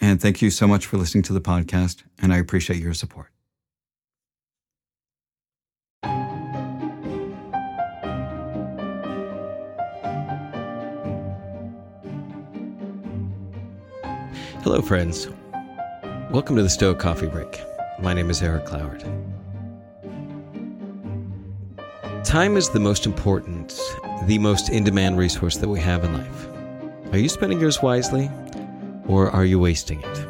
and thank you so much for listening to the podcast, and I appreciate your support. Hello, friends. Welcome to the Stoic Coffee Break. My name is Eric Cloward. Time is the most important, the most in demand resource that we have in life. Are you spending yours wisely? Or are you wasting it?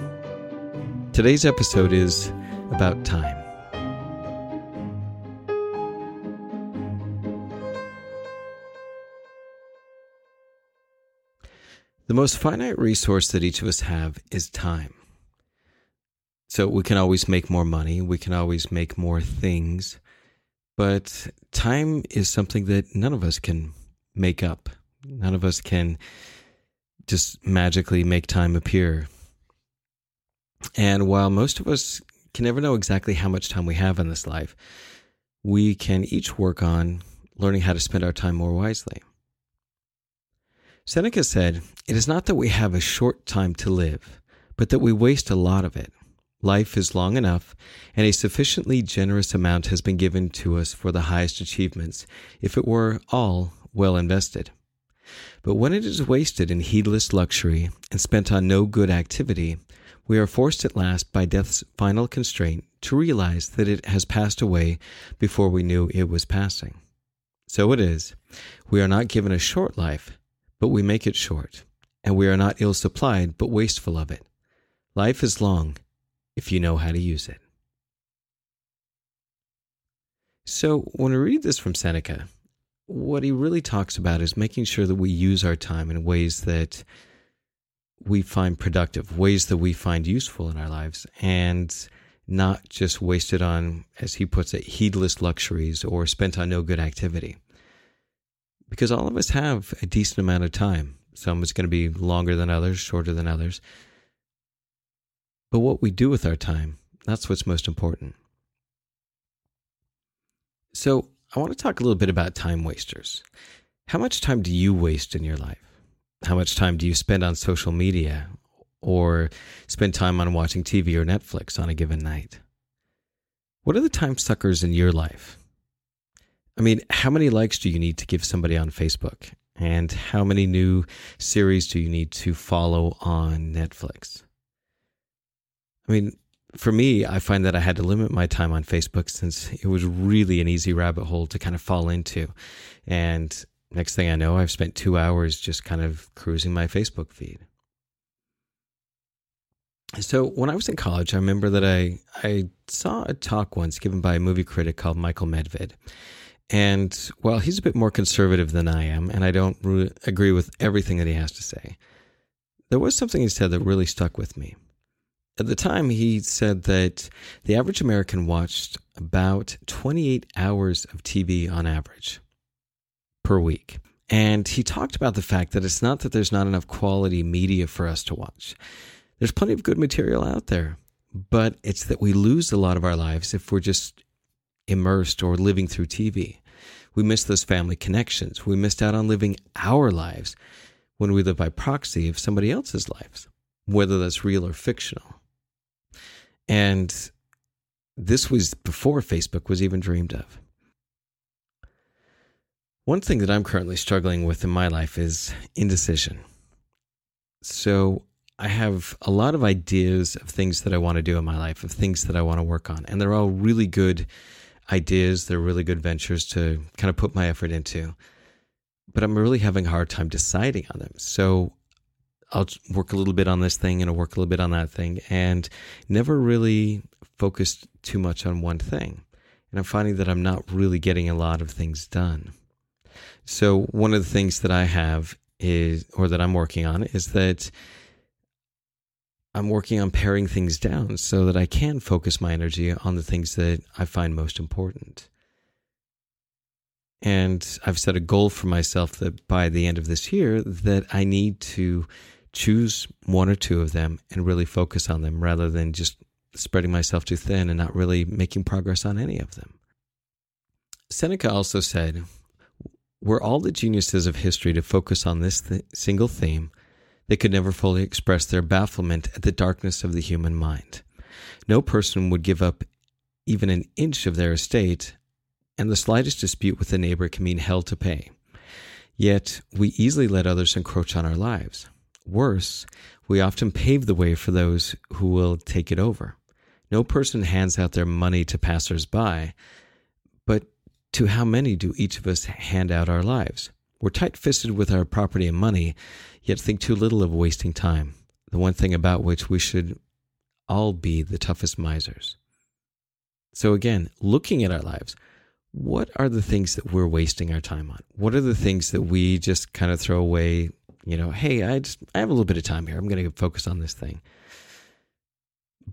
Today's episode is about time. The most finite resource that each of us have is time. So we can always make more money, we can always make more things, but time is something that none of us can make up. None of us can just magically make time appear. And while most of us can never know exactly how much time we have in this life, we can each work on learning how to spend our time more wisely. Seneca said, It is not that we have a short time to live, but that we waste a lot of it. Life is long enough, and a sufficiently generous amount has been given to us for the highest achievements, if it were all well invested. But when it is wasted in heedless luxury and spent on no good activity, we are forced at last by death's final constraint to realize that it has passed away before we knew it was passing. So it is. We are not given a short life, but we make it short, and we are not ill supplied, but wasteful of it. Life is long if you know how to use it. So, when we read this from Seneca, what he really talks about is making sure that we use our time in ways that we find productive, ways that we find useful in our lives, and not just wasted on, as he puts it, heedless luxuries or spent on no good activity. Because all of us have a decent amount of time. Some is going to be longer than others, shorter than others. But what we do with our time, that's what's most important. So, I want to talk a little bit about time wasters. How much time do you waste in your life? How much time do you spend on social media or spend time on watching TV or Netflix on a given night? What are the time suckers in your life? I mean, how many likes do you need to give somebody on Facebook? And how many new series do you need to follow on Netflix? I mean, for me, I find that I had to limit my time on Facebook since it was really an easy rabbit hole to kind of fall into. And next thing I know, I've spent two hours just kind of cruising my Facebook feed. So when I was in college, I remember that I I saw a talk once given by a movie critic called Michael Medved. And while he's a bit more conservative than I am, and I don't re- agree with everything that he has to say, there was something he said that really stuck with me. At the time, he said that the average American watched about 28 hours of TV on average per week. And he talked about the fact that it's not that there's not enough quality media for us to watch. There's plenty of good material out there, but it's that we lose a lot of our lives if we're just immersed or living through TV. We miss those family connections. We missed out on living our lives when we live by proxy of somebody else's lives, whether that's real or fictional. And this was before Facebook was even dreamed of. One thing that I'm currently struggling with in my life is indecision. So I have a lot of ideas of things that I want to do in my life, of things that I want to work on. And they're all really good ideas. They're really good ventures to kind of put my effort into. But I'm really having a hard time deciding on them. So I'll work a little bit on this thing and I'll work a little bit on that thing and never really focused too much on one thing. And I'm finding that I'm not really getting a lot of things done. So one of the things that I have is, or that I'm working on is that I'm working on paring things down so that I can focus my energy on the things that I find most important. And I've set a goal for myself that by the end of this year that I need to choose one or two of them and really focus on them rather than just spreading myself too thin and not really making progress on any of them. Seneca also said, Were all the geniuses of history to focus on this th- single theme, they could never fully express their bafflement at the darkness of the human mind. No person would give up even an inch of their estate, and the slightest dispute with a neighbor can mean hell to pay. Yet we easily let others encroach on our lives. Worse, we often pave the way for those who will take it over. No person hands out their money to passers by, but to how many do each of us hand out our lives? We're tight fisted with our property and money, yet think too little of wasting time, the one thing about which we should all be the toughest misers. So, again, looking at our lives, what are the things that we're wasting our time on? What are the things that we just kind of throw away you know, hey, I just I have a little bit of time here. I'm going to focus on this thing.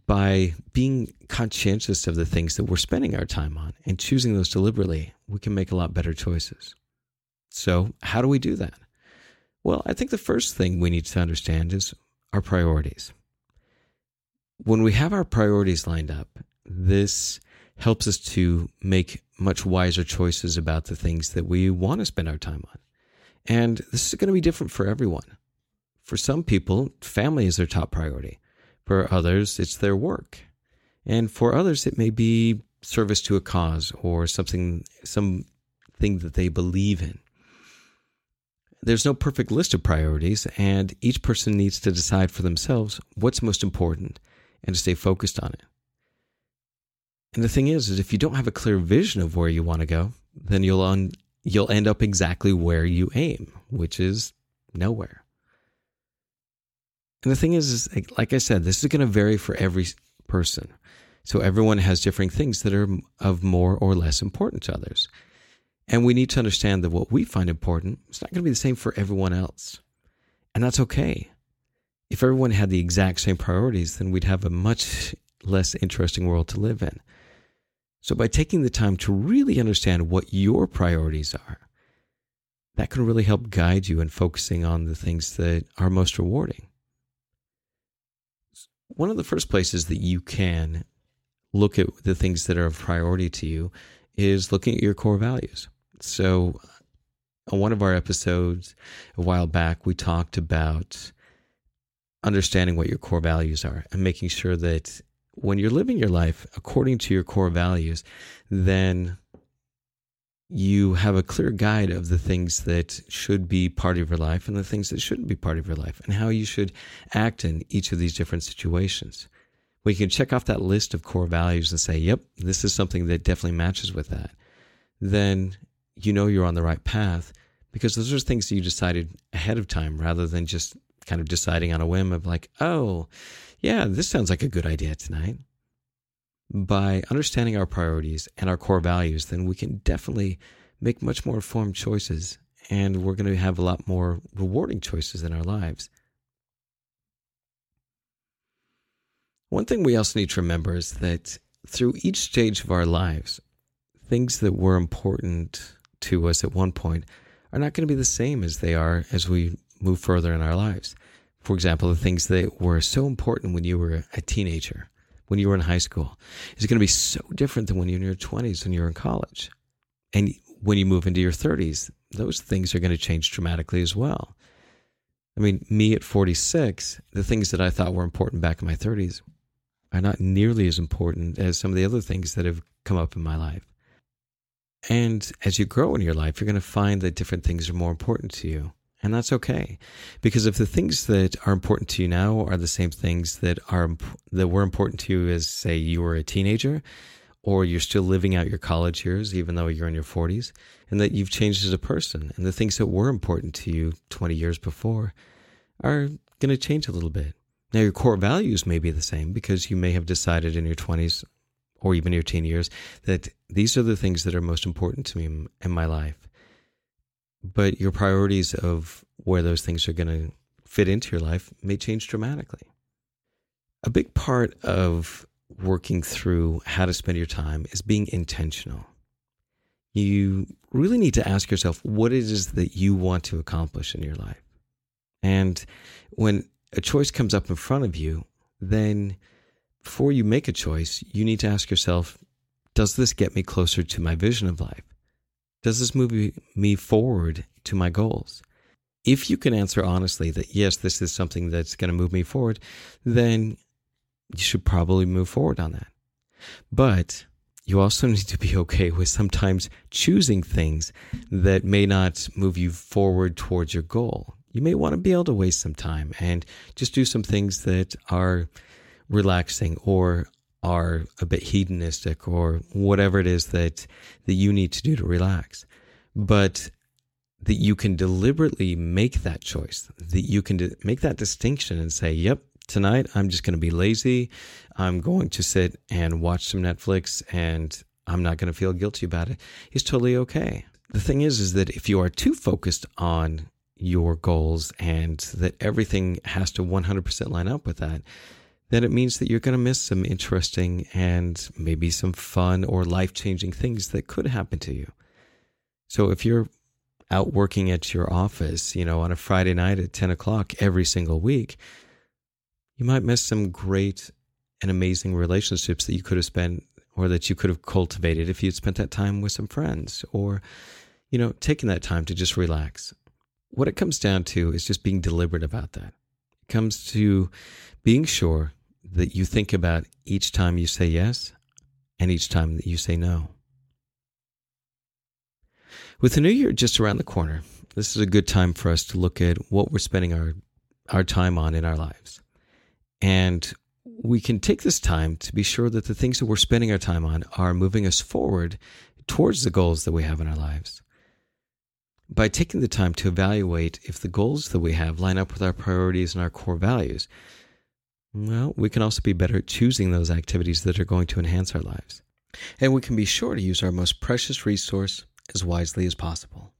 By being conscientious of the things that we're spending our time on and choosing those deliberately, we can make a lot better choices. So, how do we do that? Well, I think the first thing we need to understand is our priorities. When we have our priorities lined up, this helps us to make much wiser choices about the things that we want to spend our time on. And this is going to be different for everyone. For some people, family is their top priority. For others, it's their work. And for others, it may be service to a cause or something, something that they believe in. There's no perfect list of priorities, and each person needs to decide for themselves what's most important and to stay focused on it. And the thing is, is if you don't have a clear vision of where you want to go, then you'll un- you'll end up exactly where you aim, which is nowhere. And the thing is, is like I said, this is going to vary for every person. So everyone has different things that are of more or less importance to others. And we need to understand that what we find important is not going to be the same for everyone else. And that's okay. If everyone had the exact same priorities, then we'd have a much less interesting world to live in. So, by taking the time to really understand what your priorities are, that can really help guide you in focusing on the things that are most rewarding. One of the first places that you can look at the things that are of priority to you is looking at your core values. So, on one of our episodes a while back, we talked about understanding what your core values are and making sure that when you're living your life according to your core values, then you have a clear guide of the things that should be part of your life and the things that shouldn't be part of your life and how you should act in each of these different situations. We can check off that list of core values and say, yep, this is something that definitely matches with that. Then you know you're on the right path because those are things that you decided ahead of time rather than just kind of deciding on a whim of like, oh, yeah, this sounds like a good idea tonight. By understanding our priorities and our core values, then we can definitely make much more informed choices and we're going to have a lot more rewarding choices in our lives. One thing we also need to remember is that through each stage of our lives, things that were important to us at one point are not going to be the same as they are as we move further in our lives. For example, the things that were so important when you were a teenager, when you were in high school, is going to be so different than when you're in your 20s, when you're in college. And when you move into your 30s, those things are going to change dramatically as well. I mean, me at 46, the things that I thought were important back in my 30s are not nearly as important as some of the other things that have come up in my life. And as you grow in your life, you're going to find that different things are more important to you And that's okay. Because if the things that are important to you now are the same things that are that were important to you as say you were a teenager or you're still living out your college years even though you're in your 40s and that you've changed as a person and the things that were important to you 20 years before are going to change a little bit. Now your core values may be the same because you may have decided in your 20s or even your teen years that these are the things that are most important to me in my life but your priorities of where those things are going to fit into your life may change dramatically. A big part of working through how to spend your time is being intentional. You really need to ask yourself what it is that you want to accomplish in your life. And when a choice comes up in front of you, then before you make a choice, you need to ask yourself, does this get me closer to my vision of life? Does this move me forward to my goals? If you can answer honestly that yes, this is something that's going to move me forward, then you should probably move forward on that. But you also need to be okay with sometimes choosing things that may not move you forward towards your goal. You may want to be able to waste some time and just do some things that are relaxing or are a bit hedonistic or whatever it is that that you need to do to relax. But that you can deliberately make that choice that you can make that distinction and say yep tonight i'm just going to be lazy. I'm going to sit and watch some netflix and i'm not going to feel guilty about it. is totally okay. The thing is is that if you are too focused on your goals and that everything has to 100% line up with that then it means that you're going to miss some interesting and maybe some fun or life changing things that could happen to you. So if you're out working at your office, you know, on a Friday night at 10 o'clock every single week, you might miss some great and amazing relationships that you could have spent or that you could have cultivated if you'd spent that time with some friends or, you know, taking that time to just relax. What it comes down to is just being deliberate about that. It comes to being sure that you think about each time you say yes and each time that you say no. With the new year just around the corner, this is a good time for us to look at what we're spending our, our time on in our lives. And we can take this time to be sure that the things that we're spending our time on are moving us forward towards the goals that we have in our lives. By taking the time to evaluate if the goals that we have line up with our priorities and our core values, well, we can also be better at choosing those activities that are going to enhance our lives. And we can be sure to use our most precious resource as wisely as possible.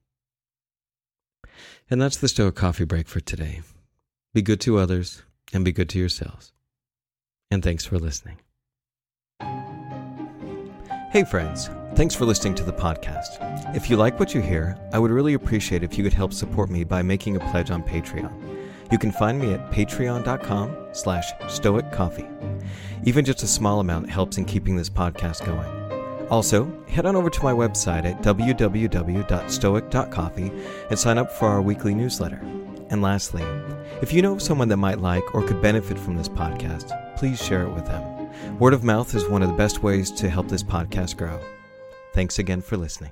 And that's the Stoic Coffee Break for today. Be good to others and be good to yourselves. And thanks for listening. Hey, friends. Thanks for listening to the podcast. If you like what you hear, I would really appreciate if you could help support me by making a pledge on Patreon. You can find me at patreon.com slash stoiccoffee. Even just a small amount helps in keeping this podcast going. Also, head on over to my website at www.stoic.coffee and sign up for our weekly newsletter. And lastly, if you know someone that might like or could benefit from this podcast, please share it with them. Word of mouth is one of the best ways to help this podcast grow. Thanks again for listening.